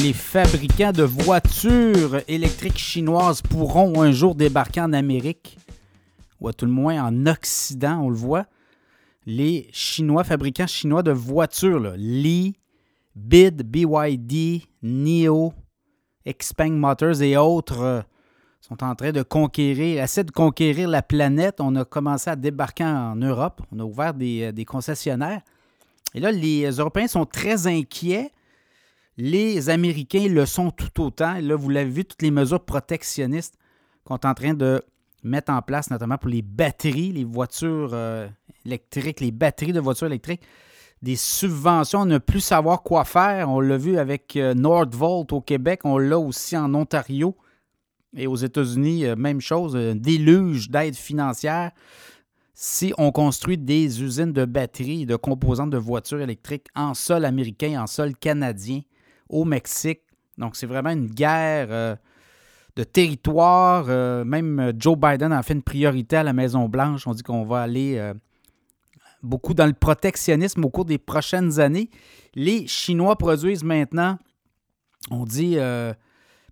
les fabricants de voitures électriques chinoises pourront un jour débarquer en Amérique, ou à tout le moins en Occident, on le voit. Les Chinois, fabricants chinois de voitures, là, Li, BID, BYD, NIO, Xpeng Motors et autres euh, sont en train de conquérir, essaient de conquérir la planète. On a commencé à débarquer en Europe. On a ouvert des, euh, des concessionnaires. Et là, les Européens sont très inquiets. Les Américains le sont tout autant. Là, vous l'avez vu, toutes les mesures protectionnistes qu'on est en train de mettre en place, notamment pour les batteries, les voitures euh, électriques, les batteries de voitures électriques, des subventions, ne plus savoir quoi faire. On l'a vu avec euh, Nordvolt au Québec, on l'a aussi en Ontario et aux États-Unis, euh, même chose, un déluge d'aide financière. Si on construit des usines de batteries et de composantes de voitures électriques en sol américain, en sol canadien, au Mexique, donc c'est vraiment une guerre euh, de territoire. Euh, même Joe Biden a fait une priorité à la Maison-Blanche. On dit qu'on va aller euh, beaucoup dans le protectionnisme au cours des prochaines années. Les Chinois produisent maintenant, on dit,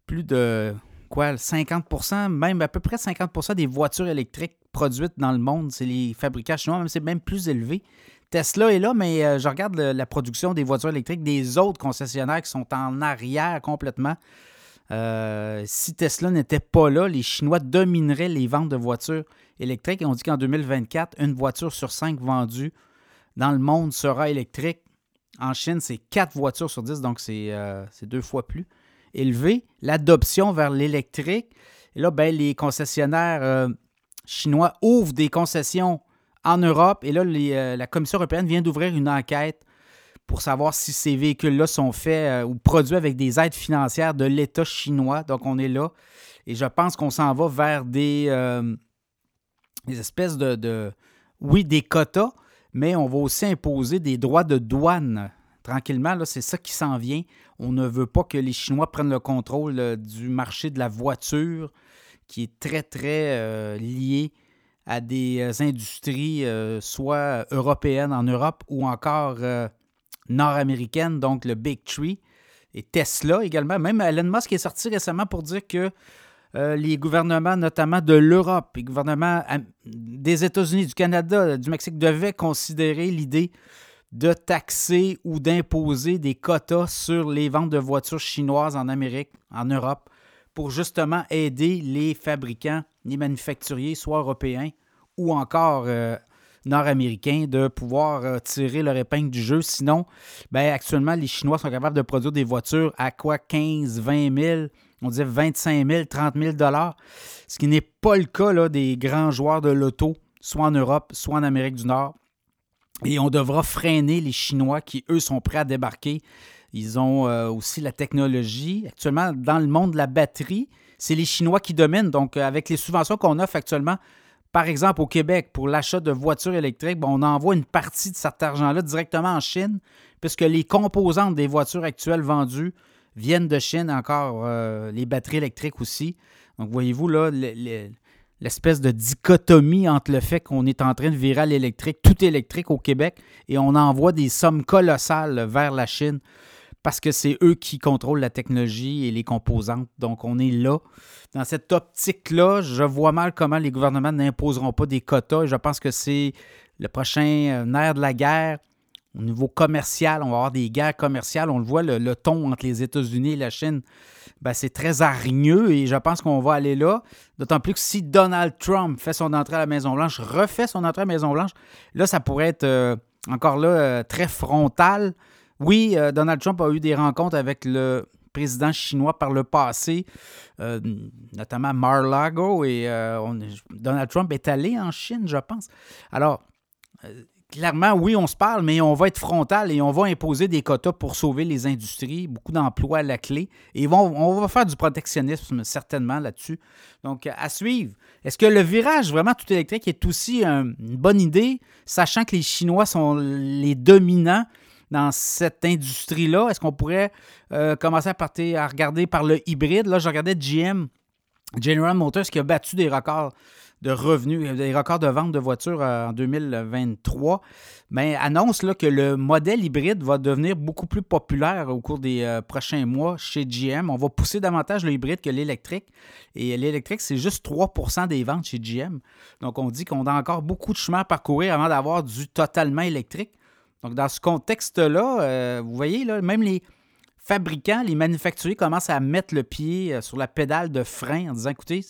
plus de quoi, 50% même à peu près 50% des voitures électriques produites dans le monde, c'est les fabricants chinois, même c'est même plus élevé. Tesla est là, mais euh, je regarde la production des voitures électriques des autres concessionnaires qui sont en arrière complètement. Euh, si Tesla n'était pas là, les Chinois domineraient les ventes de voitures électriques. On dit qu'en 2024, une voiture sur cinq vendue dans le monde sera électrique. En Chine, c'est quatre voitures sur 10, donc c'est euh, deux fois plus élevé. L'adoption vers l'électrique. Et là, ben, les concessionnaires chinois ouvrent des concessions en Europe. Et là, euh, la Commission européenne vient d'ouvrir une enquête pour savoir si ces véhicules-là sont faits euh, ou produits avec des aides financières de l'État chinois. Donc, on est là. Et je pense qu'on s'en va vers des, euh, espèces de, Oui, des quotas, mais on va aussi imposer des droits de douane. Tranquillement, c'est ça qui s'en vient. On ne veut pas que les Chinois prennent le contrôle du marché de la voiture, qui est très, très lié à des euh, industries, euh, soit européennes en Europe ou encore euh, nord-américaines, donc le Big Tree. Et Tesla également. Même Elon Musk est sorti récemment pour dire que les gouvernements, notamment de l'Europe, les gouvernements des États-Unis, du Canada, du Mexique, devaient considérer l'idée de taxer ou d'imposer des quotas sur les ventes de voitures chinoises en Amérique, en Europe, pour justement aider les fabricants, les manufacturiers, soit européens ou encore euh, nord-américains, de pouvoir euh, tirer leur épingle du jeu. Sinon, ben, actuellement, les Chinois sont capables de produire des voitures à quoi 15, 20 000, on disait 25 000, 30 000 dollars, ce qui n'est pas le cas des grands joueurs de l'auto, soit en Europe, soit en Amérique du Nord. Et on devra freiner les Chinois qui, eux, sont prêts à débarquer. Ils ont euh, aussi la technologie. Actuellement, dans le monde de la batterie, c'est les Chinois qui dominent. Donc, euh, avec les subventions qu'on offre actuellement, par exemple au Québec, pour l'achat de voitures électriques, ben, on envoie une partie de cet argent-là directement en Chine, puisque les composantes des voitures actuelles vendues viennent de Chine, encore euh, les batteries électriques aussi. Donc, voyez-vous, là, le- le- l'espèce de dichotomie entre le fait qu'on est en train de virer à l'électrique, tout électrique au Québec, et on envoie des sommes colossales vers la Chine parce que c'est eux qui contrôlent la technologie et les composantes. Donc, on est là. Dans cette optique-là, je vois mal comment les gouvernements n'imposeront pas des quotas. Je pense que c'est le prochain euh, nerf de la guerre. Au niveau commercial, on va avoir des guerres commerciales. On le voit, le, le ton entre les États-Unis et la Chine, ben, c'est très hargneux et je pense qu'on va aller là. D'autant plus que si Donald Trump fait son entrée à la Maison-Blanche, refait son entrée à la Maison-Blanche, là, ça pourrait être euh, encore là euh, très frontal. Oui, euh, Donald Trump a eu des rencontres avec le président chinois par le passé, euh, notamment Mar-Lago, et euh, on- Donald Trump est allé en Chine, je pense. Alors, euh, clairement, oui, on se parle, mais on va être frontal et on va imposer des quotas pour sauver les industries, beaucoup d'emplois à la clé. Et on va faire du protectionnisme certainement là-dessus. Donc, à suivre. Est-ce que le virage vraiment tout électrique est aussi un- une bonne idée, sachant que les Chinois sont les dominants dans cette industrie-là? Est-ce qu'on pourrait euh, commencer à, partir, à regarder par le hybride? Là, je regardais GM General Motors qui a battu des records de revenus, des records de vente de voitures en 2023, mais annonce là, que le modèle hybride va devenir beaucoup plus populaire au cours des prochains mois chez GM. On va pousser davantage le hybride que l'électrique. Et l'électrique, c'est juste 3% des ventes chez GM. Donc, on dit qu'on a encore beaucoup de chemin à parcourir avant d'avoir du totalement électrique. Donc, dans ce contexte-là, vous voyez, là, même les, fabricants, les manufacturiers commencent à mettre le pied euh, sur la pédale de frein en disant écoutez,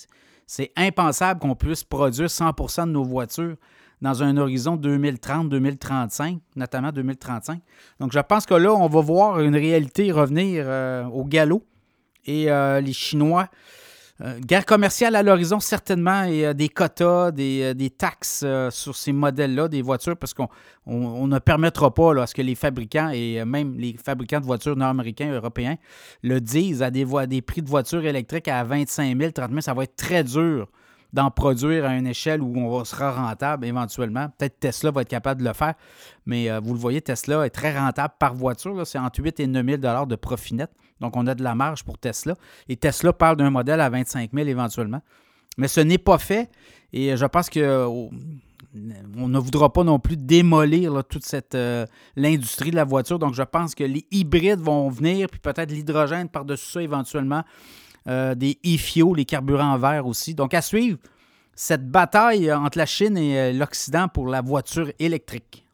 c'est impensable qu'on puisse produire 100% de nos voitures dans un horizon 2030-2035, notamment 2035. Donc, je pense que là, on va voir une réalité revenir euh, au galop. Et euh, les Chinois euh, guerre commerciale à l'horizon, certainement, et des quotas, des, euh, taxes euh, sur ces modèles-là des voitures, parce qu'on ne permettra pas à ce que les fabricants et même les fabricants de voitures nord-américains, européens, le disent à des, des prix de voitures électriques à 25 000, 30 000. Ça va être très dur d'en produire à une échelle où on sera rentable éventuellement. Peut-être Tesla va être capable de le faire, mais vous le voyez, Tesla est très rentable par voiture. C'est entre 8 et 9 000 de profit net. Donc, on a de la marge pour Tesla. Et Tesla parle d'un modèle à 25 000 éventuellement. Mais ce n'est pas fait. Et je pense que oh, on ne voudra pas non plus démolir toute euh, l'industrie de la voiture. Donc, je pense que les hybrides vont venir, puis peut-être l'hydrogène par-dessus ça éventuellement, euh, des e-fuels, les carburants verts aussi. Donc, à suivre cette bataille entre la Chine et euh, l'Occident pour la voiture électrique.